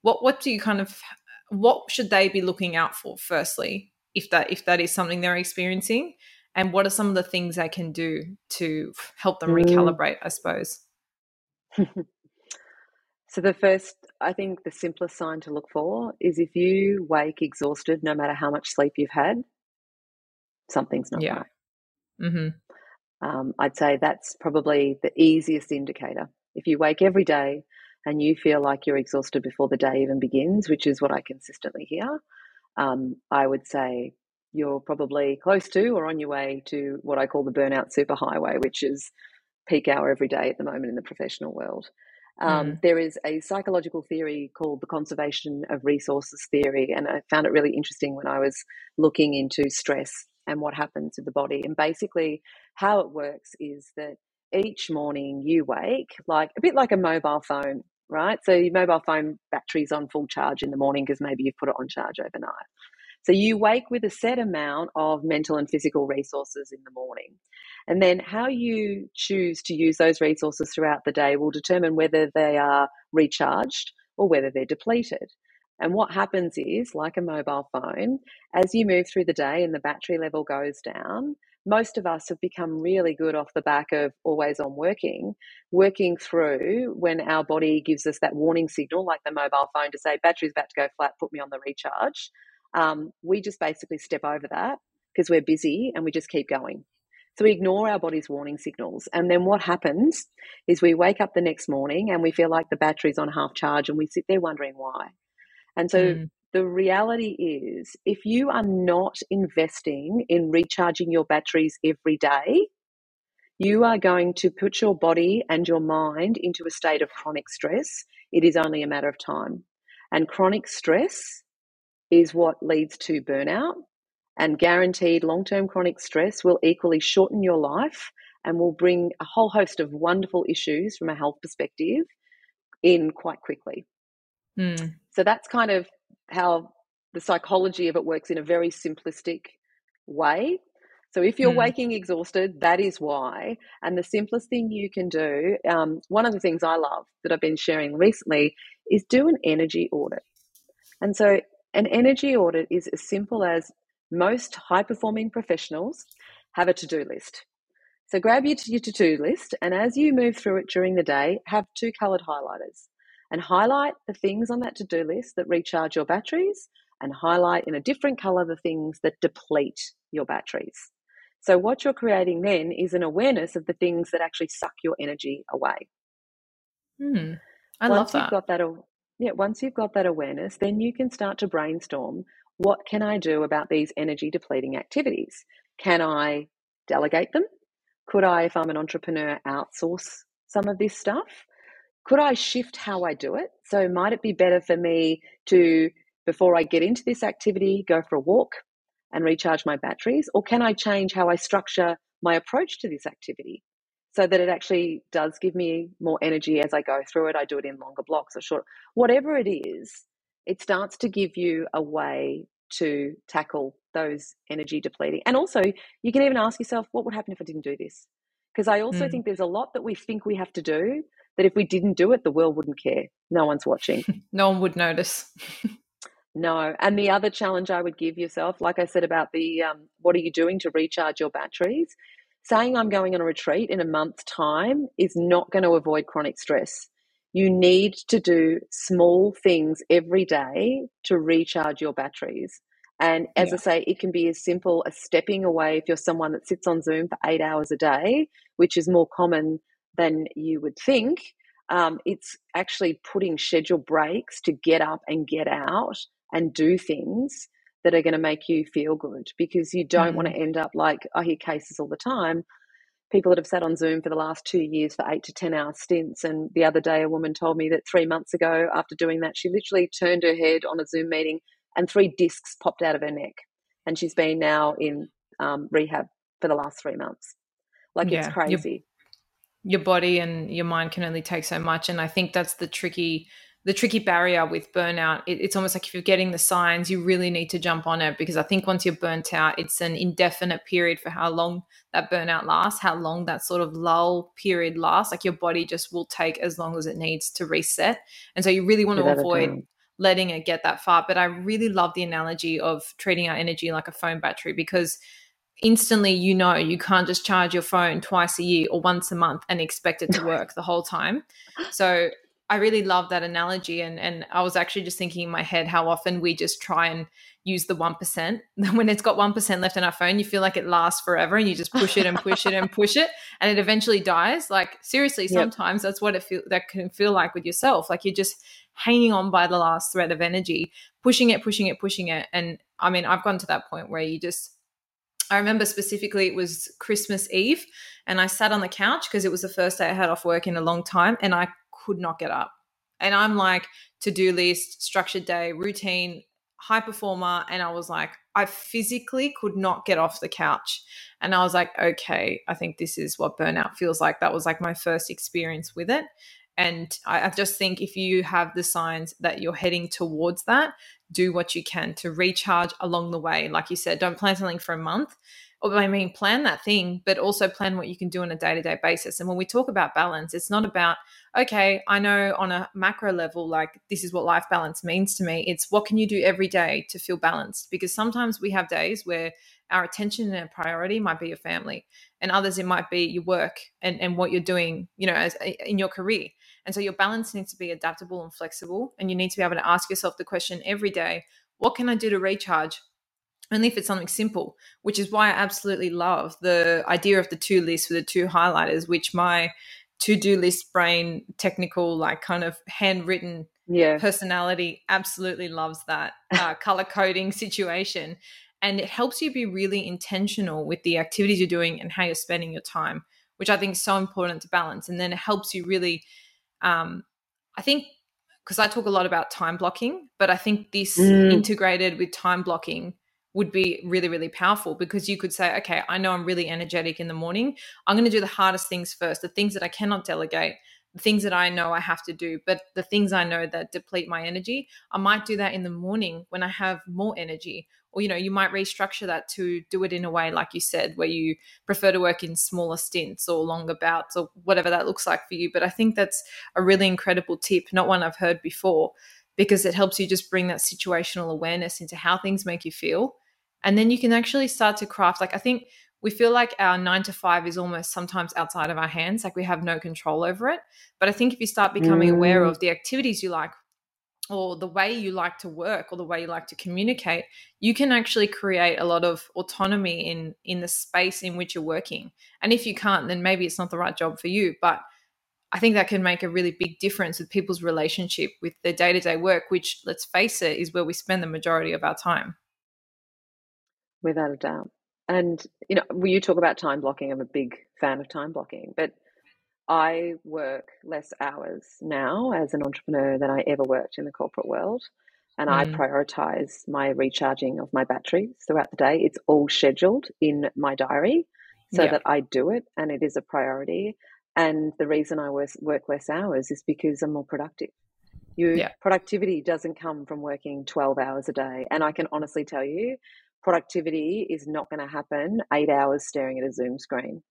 what what do you kind of what should they be looking out for firstly if that if that is something they're experiencing and what are some of the things they can do to help them mm. recalibrate i suppose so the first i think the simplest sign to look for is if you wake exhausted no matter how much sleep you've had something's not yeah. right mm-hmm. Um, i'd say that's probably the easiest indicator if you wake every day and you feel like you're exhausted before the day even begins which is what i consistently hear um, i would say you're probably close to or on your way to what I call the burnout superhighway, which is peak hour every day at the moment in the professional world. Um, mm. There is a psychological theory called the conservation of resources theory, and I found it really interesting when I was looking into stress and what happens to the body. And basically, how it works is that each morning you wake like a bit like a mobile phone, right? So your mobile phone battery's on full charge in the morning because maybe you've put it on charge overnight. So you wake with a set amount of mental and physical resources in the morning. And then how you choose to use those resources throughout the day will determine whether they are recharged or whether they're depleted. And what happens is, like a mobile phone, as you move through the day and the battery level goes down, most of us have become really good off the back of always on working, working through when our body gives us that warning signal, like the mobile phone, to say, battery's about to go flat, put me on the recharge. Um, we just basically step over that because we're busy and we just keep going. So we ignore our body's warning signals. And then what happens is we wake up the next morning and we feel like the battery's on half charge and we sit there wondering why. And so mm. the reality is if you are not investing in recharging your batteries every day, you are going to put your body and your mind into a state of chronic stress. It is only a matter of time. And chronic stress is what leads to burnout. And guaranteed long term chronic stress will equally shorten your life and will bring a whole host of wonderful issues from a health perspective in quite quickly. Mm. So that's kind of how the psychology of it works in a very simplistic way. So if you're mm. waking exhausted, that is why. And the simplest thing you can do, um, one of the things I love that I've been sharing recently is do an energy audit. And so an energy audit is as simple as most high performing professionals have a to do list. So grab your, to do list, and as you move through it during the day, have two colored highlighters and highlight the things on that to do list that recharge your batteries and highlight in a different color the things that deplete your batteries. So, what you're creating then is an awareness of the things that actually suck your energy away. Hmm. I Once love that. You've got that yeah, once you've got that awareness, then you can start to brainstorm what can I do about these energy depleting activities? Can I delegate them? Could I, if I'm an entrepreneur, outsource some of this stuff? Could I shift how I do it? So, might it be better for me to, before I get into this activity, go for a walk and recharge my batteries? Or can I change how I structure my approach to this activity? so that it actually does give me more energy as I go through it. I do it in longer blocks or short, whatever it is, it starts to give you a way to tackle those energy depleting. And also, you can even ask yourself, what would happen if I didn't do this? Because I also mm. think there's a lot that we think we have to do that if we didn't do it, the world wouldn't care. No one's watching. no one would notice. no. And the other challenge I would give yourself, like I said about the um, what are you doing to recharge your batteries, saying I'm going on a retreat in a month's time is not going to avoid chronic stress. You need to do small things every day to recharge your batteries. And as yeah. I say, it can be as simple as stepping away if you're someone that sits on Zoom for eight hours a day, which is more common than you would think. Um, it's actually putting schedule breaks to get up and get out and do things that are going to make you feel good because you don't mm. want to end up like I hear cases all the time. People that have sat on Zoom for the last two years for eight to 10 hour stints. And the other day, a woman told me that three months ago, after doing that, she literally turned her head on a Zoom meeting and three discs popped out of her neck. And she's been now in um, rehab for the last three months. Like yeah, it's crazy. Your, body and your mind can only take so much. And I think that's the tricky the tricky barrier with burnout. It, it's almost like if you're getting the signs you really need to jump on it because i think once you're burnt out it's an indefinite period for how long that burnout lasts how long that sort of lull period lasts. Like your body just will take as long as it needs to reset. And so you really want to avoid letting it get that far. But i really love the analogy of treating our energy like a phone battery because instantly you know you can't just charge your phone twice a year or once a month and expect it to work the whole time so I really love that analogy. And, and I was actually just thinking in my head how often we just try and use the 1%. When it's got 1% left in our phone, you feel like it lasts forever and you just push it and push it and push it and it eventually dies. Like seriously, sometimes yep. that's what it feel that can feel like with yourself. Like you're just hanging on by the last thread of energy, pushing it, pushing it, pushing it. And I mean, I've gone to that point where you just I remember specifically it was Christmas Eve and I sat on the couch because it was the first day I had off work in a long time and I could not get up. And I'm like, to do list, structured day, routine, high performer. And I was like, I physically could not get off the couch. And I was like, okay, I think this is what burnout feels like. That was like my first experience with it. And I, I just think if you have the signs that you're heading towards that, do what you can to recharge along the way. Like you said, don't plan something for a month or I mean, plan that thing, but also plan what you can do on a day to day basis. And when we talk about balance, it's not about, okay, I know on a macro level, like this is what life balance means to me. It's what can you do every day to feel balanced? Because sometimes we have days where our attention and our priority might be your family, and others it might be your work and, and what you're doing, you know, as in your career. And so your balance needs to be adaptable and flexible. And you need to be able to ask yourself the question every day what can I do to recharge? only if it's something simple, which is why I absolutely love the idea of the two lists with the two highlighters, which my to do list brain, technical, like kind of handwritten yeah. personality absolutely loves that uh, color coding situation. And it helps you be really intentional with the activities you're doing and how you're spending your time, which I think is so important to balance. And then it helps you really, um, I think, because I talk a lot about time blocking, but I think this mm. integrated with time blocking would be really, really powerful because you could say, okay, I know I'm really energetic in the morning. I'm going to do the hardest things first, the things that I cannot delegate, things that I know I have to do, but the things I know that deplete my energy, I might do that in the morning when I have more energy. Or, you know, you might restructure that to do it in a way, like you said, where you prefer to work in smaller stints or longer bouts or whatever that looks like for you. But I think that's a really incredible tip, not one I've heard before, because it helps you just bring that situational awareness into how things make you feel and then you can actually start to craft like i think we feel like our nine to five is almost sometimes outside of our hands like we have no control over it but i think if you start becoming mm. aware of the activities you like or the way you like to work or the way you like to communicate you can actually create a lot of autonomy in in the space in which you're working and if you can't then maybe it's not the right job for you but i think that can make a really big difference with people's relationship with their day-to-day work which let's face it is where we spend the majority of our time without a doubt. And you know, when you talk about time blocking, I'm a big fan of time blocking, but I work less hours now as an entrepreneur than I ever worked in the corporate world. And mm. I prioritize my recharging of my batteries throughout the day. It's all scheduled in my diary so yeah. that I do it and it is a priority. And the reason I work less hours is because I'm more productive. Your yeah. productivity doesn't come from working 12 hours a day. And I can honestly tell you, productivity is not going to happen eight hours staring at a Zoom screen.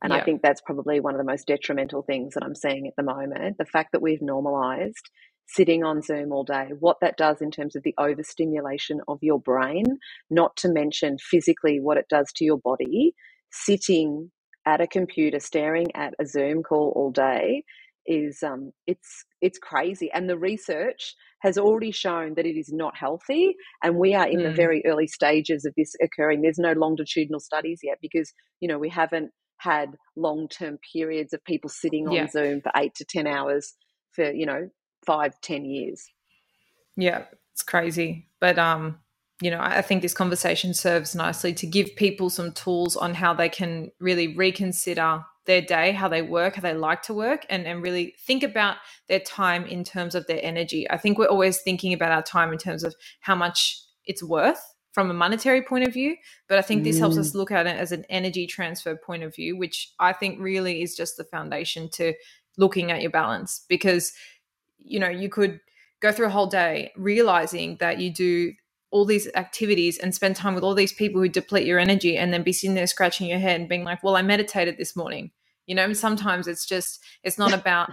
And yeah. I think that's probably one of the most detrimental things that I'm seeing at the moment. The fact that we've normalized sitting on Zoom all day, what that does in terms of the overstimulation of your brain, not to mention physically what it does to your body, sitting at a computer staring at a Zoom call all day is um, it's it's crazy and the research has already shown that it is not healthy and we are in mm. the very early stages of this occurring there's no longitudinal studies yet because you know we haven't had long-term periods of people sitting on yeah. zoom for eight to ten hours for you know five ten years yeah It's crazy. But um, you know, I think this conversation serves nicely to give people some tools on how they can really reconsider their day, how they work, how they like to work, and, and really think about their time in terms of their energy. I think we're always thinking about our time in terms of how much it's worth from a monetary point of view, but I think this mm. helps us mm. look at it as an energy transfer point of view, which I think really is just the foundation to looking at your balance because you know, you could go through a whole day realizing that you do all these activities and spend time with all these people who deplete your energy and then be sitting there scratching your head and being like, well, I meditated this morning. You know, sometimes it's just, it's not about,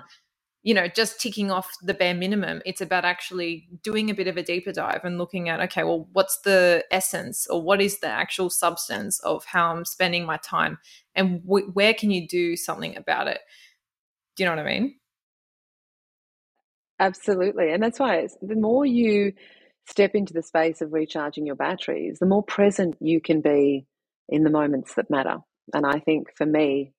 you know, just ticking off the bare minimum. It's about actually doing a bit of a deeper dive and looking at, okay, well, what's the essence or what is the actual substance of how I'm spending my time and wh- where can you do something about it? Do you know what I mean? Absolutely. And that's why the more you step into the space of recharging your batteries, the more present you can be in the moments that matter. And I think for me,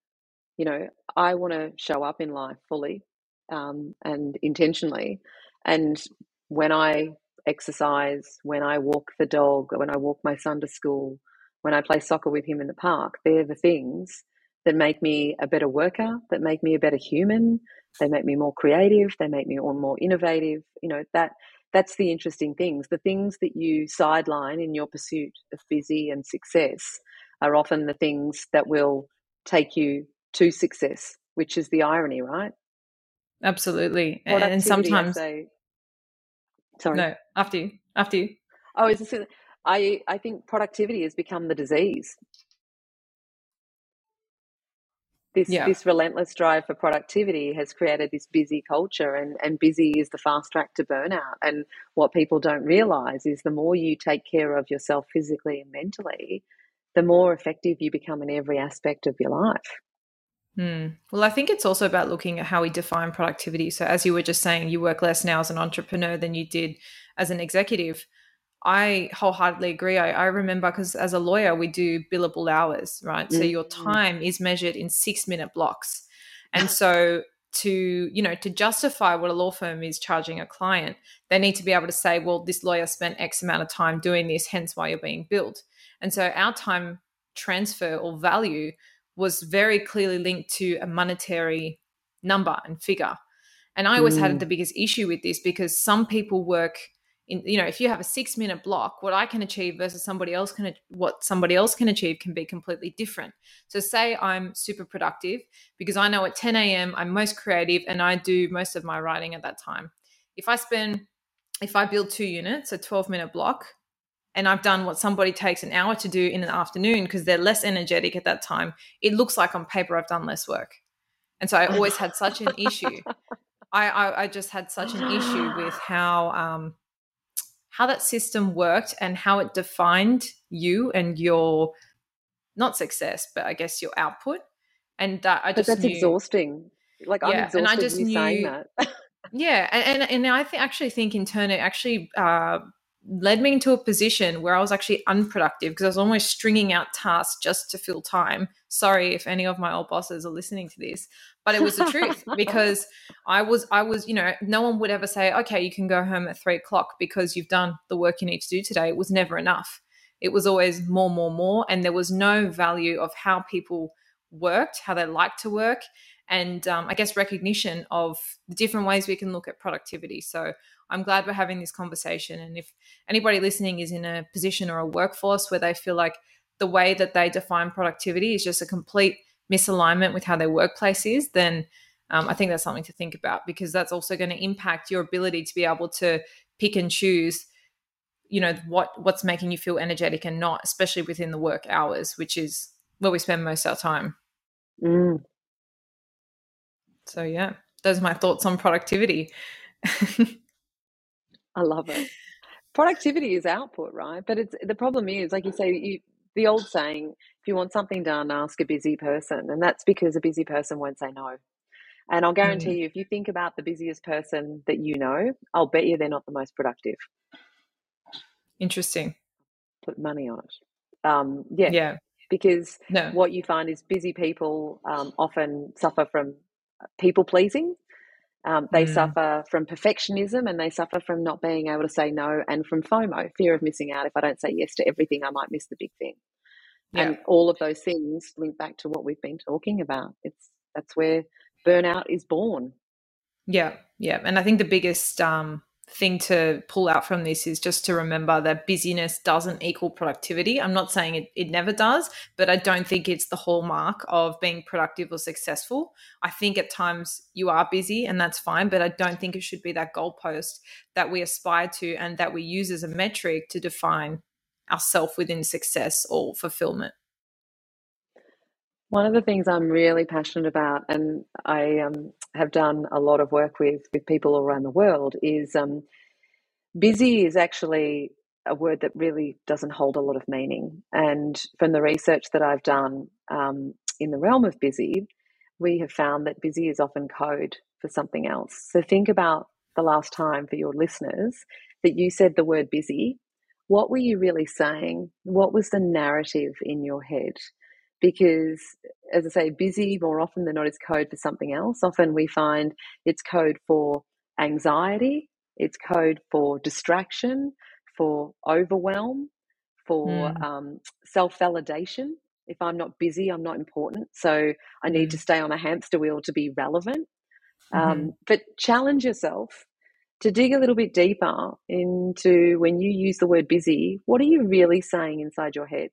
you know, I want to show up in life fully um, and intentionally. And when I exercise, when I walk the dog, when I walk my son to school, when I play soccer with him in the park, they're the things that make me a better worker, that make me a better human, they make me more creative, they make me more innovative. You know, that that's the interesting things. The things that you sideline in your pursuit of busy and success are often the things that will take you to success, which is the irony, right? Absolutely. And sometimes say, sorry. No, after you. After you. Oh, is this I I think productivity has become the disease this yeah. this relentless drive for productivity has created this busy culture and and busy is the fast track to burnout and what people don't realize is the more you take care of yourself physically and mentally the more effective you become in every aspect of your life Hmm. Well, I think it's also about looking at how we define productivity. So, as you were just saying, you work less now as an entrepreneur than you did as an executive. I wholeheartedly agree. I, I remember because as a lawyer, we do billable hours, right? Mm-hmm. So your mm. time is measured in six minute blocks. And so to, you know, to justify what a law firm is charging a client, they need to be able to say, well, this lawyer spent X amount of time doing this, hence why you're being billed. And so our time transfer or value was very clearly linked to a monetary number and figure. And I always mm. had the biggest issue with this because some people work in you know if you have a six minute block what i can achieve versus somebody else can what somebody else can achieve can be completely different so say i'm super productive because i know at 10 a.m i'm most creative and i do most of my writing at that time if i spend if i build two units a 12 minute block and i've done what somebody takes an hour to do in an afternoon because they're less energetic at that time it looks like on paper i've done less work and so i always had such an issue I, I, I just had such an issue with how um, how that system worked and how it defined you and your not success, but I guess your output. And uh, I just but that's knew, exhausting. Like yeah, I'm exhausted and I just knew, saying that. yeah, and, and and I actually think in turn it actually uh, led me into a position where I was actually unproductive because I was almost stringing out tasks just to fill time. Sorry if any of my old bosses are listening to this, but it was the truth because I was, I was, you know, no one would ever say, okay, you can go home at three o'clock because you've done the work you need to do today. It was never enough. It was always more, more, more. And there was no value of how people worked, how they liked to work, and um, I guess recognition of the different ways we can look at productivity. So I'm glad we're having this conversation. And if anybody listening is in a position or a workforce where they feel like the way that they define productivity is just a complete misalignment with how their workplace is, then um, I think that's something to think about because that's also going to impact your ability to be able to pick and choose you know what what's making you feel energetic and not especially within the work hours which is where we spend most of our time mm. So yeah those are my thoughts on productivity I love it. Productivity is output, right? But it's the problem is, like you say, you, the old saying, if you want something done, ask a busy person. And that's because a busy person won't say no. And I'll guarantee mm. you, if you think about the busiest person that you know, I'll bet you they're not the most productive. Interesting. Put money on it. Um, yeah. Yeah. Because no. what you find is busy people um, often suffer from people pleasing Um, they mm. suffer from perfectionism and they suffer from not being able to say no and from FOMO, fear of missing out. If I don't say yes to everything, I might miss the big thing. Yeah. And all of those things link back to what we've been talking about. It's that's where burnout is born. Yeah, yeah, and I think the biggest um, thing to pull out from this is just to remember that busyness doesn't equal productivity. I'm not saying it, it never does, but I don't think it's the hallmark of being productive or successful. I think at times you are busy and that's fine, but I don't think it should be that goalpost that we aspire to and that we use as a metric to define ourself within success or fulfillment. One of the things I'm really passionate about, and I um, have done a lot of work with with people all around the world, is um, busy is actually a word that really doesn't hold a lot of meaning. And from the research that I've done um, in the realm of busy, we have found that busy is often code for something else. So think about the last time for your listeners that you said the word busy. What were you really saying? What was the narrative in your head? Because as I say, busy more often than not is code for something else. Often we find it's code for anxiety, it's code for distraction, for overwhelm, for mm. um, self validation. If I'm not busy, I'm not important. So I need mm. to stay on a hamster wheel to be relevant. Um, mm-hmm. Um, but challenge yourself to dig a little bit deeper into when you use the word busy, what are you really saying inside your head?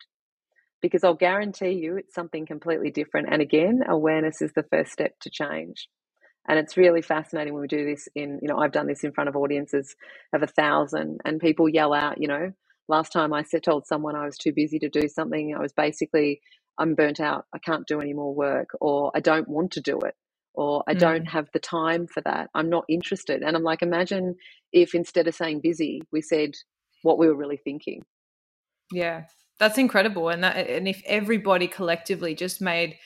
Because I'll guarantee you it's something completely different. And again, awareness is the first step to change. And it's really fascinating when we do this in, you know, I've done this in front of audiences of a thousand and people yell out, you know, last time I said, told someone I was too busy to do something, I was basically, I'm burnt out, I can't do any more work, or I don't want to do it, or I mm. don't have the time for that, I'm not interested. And I'm like, imagine if instead of saying busy, we said what we were really thinking. Yeah, that's incredible. And that, and if everybody collectively just made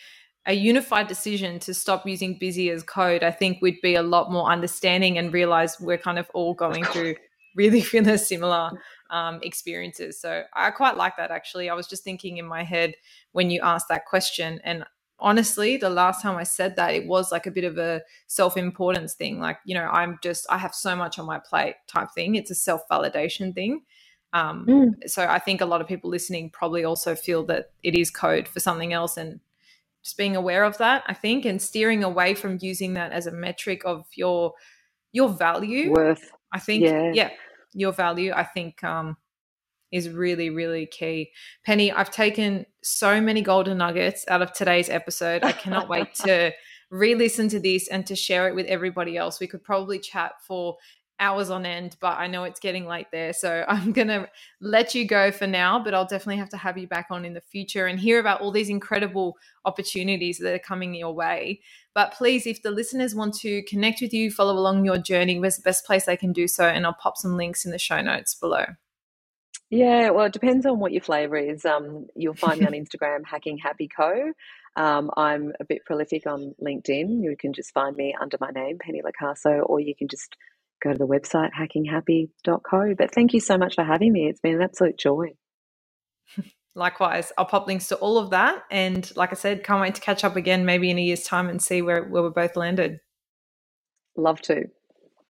a unified decision to stop using busy as code, I think we'd be a lot more understanding and realize we're kind of all going through really, really similar um, experiences. So I quite like that actually. I was just thinking in my head when you asked that question. And honestly, the last time I said that, it was like a bit of a self importance thing. Like, you know, I'm just, I have so much on my plate type thing. It's a self validation thing. Um, mm. So I think a lot of people listening probably also feel that it is code for something else and just being aware of that, I think, and steering away from using that as a metric of your your value. Worth. I think, yeah, yeah your value, I think, um, is really, really key. Penny, I've taken so many golden nuggets out of today's episode. I cannot wait to re listen to this and to share it with everybody else. We could probably chat for hours on end, but I know it's getting late there. So I'm going to let you go for now, but I'll definitely have to have you back on in the future and hear about all these incredible opportunities that are coming your way. But please, if the listeners want to connect with you, follow along your journey, where's the best place they can do so? And I'll pop some links in the show notes below. Yeah, well, it depends on what your flavor is. Um, you'll find me on Instagram, Hacking Happy Co. Um, I'm a bit prolific on LinkedIn. You can just find me under my name, Penny Locaso, or you can just go to the website hackinghappy.co. But thank you so much for having me. It's been an absolute joy. Likewise, I'll pop links to all of that. And like I said, can't wait to catch up again maybe in a year's time and see where, where we're both landed. Love to.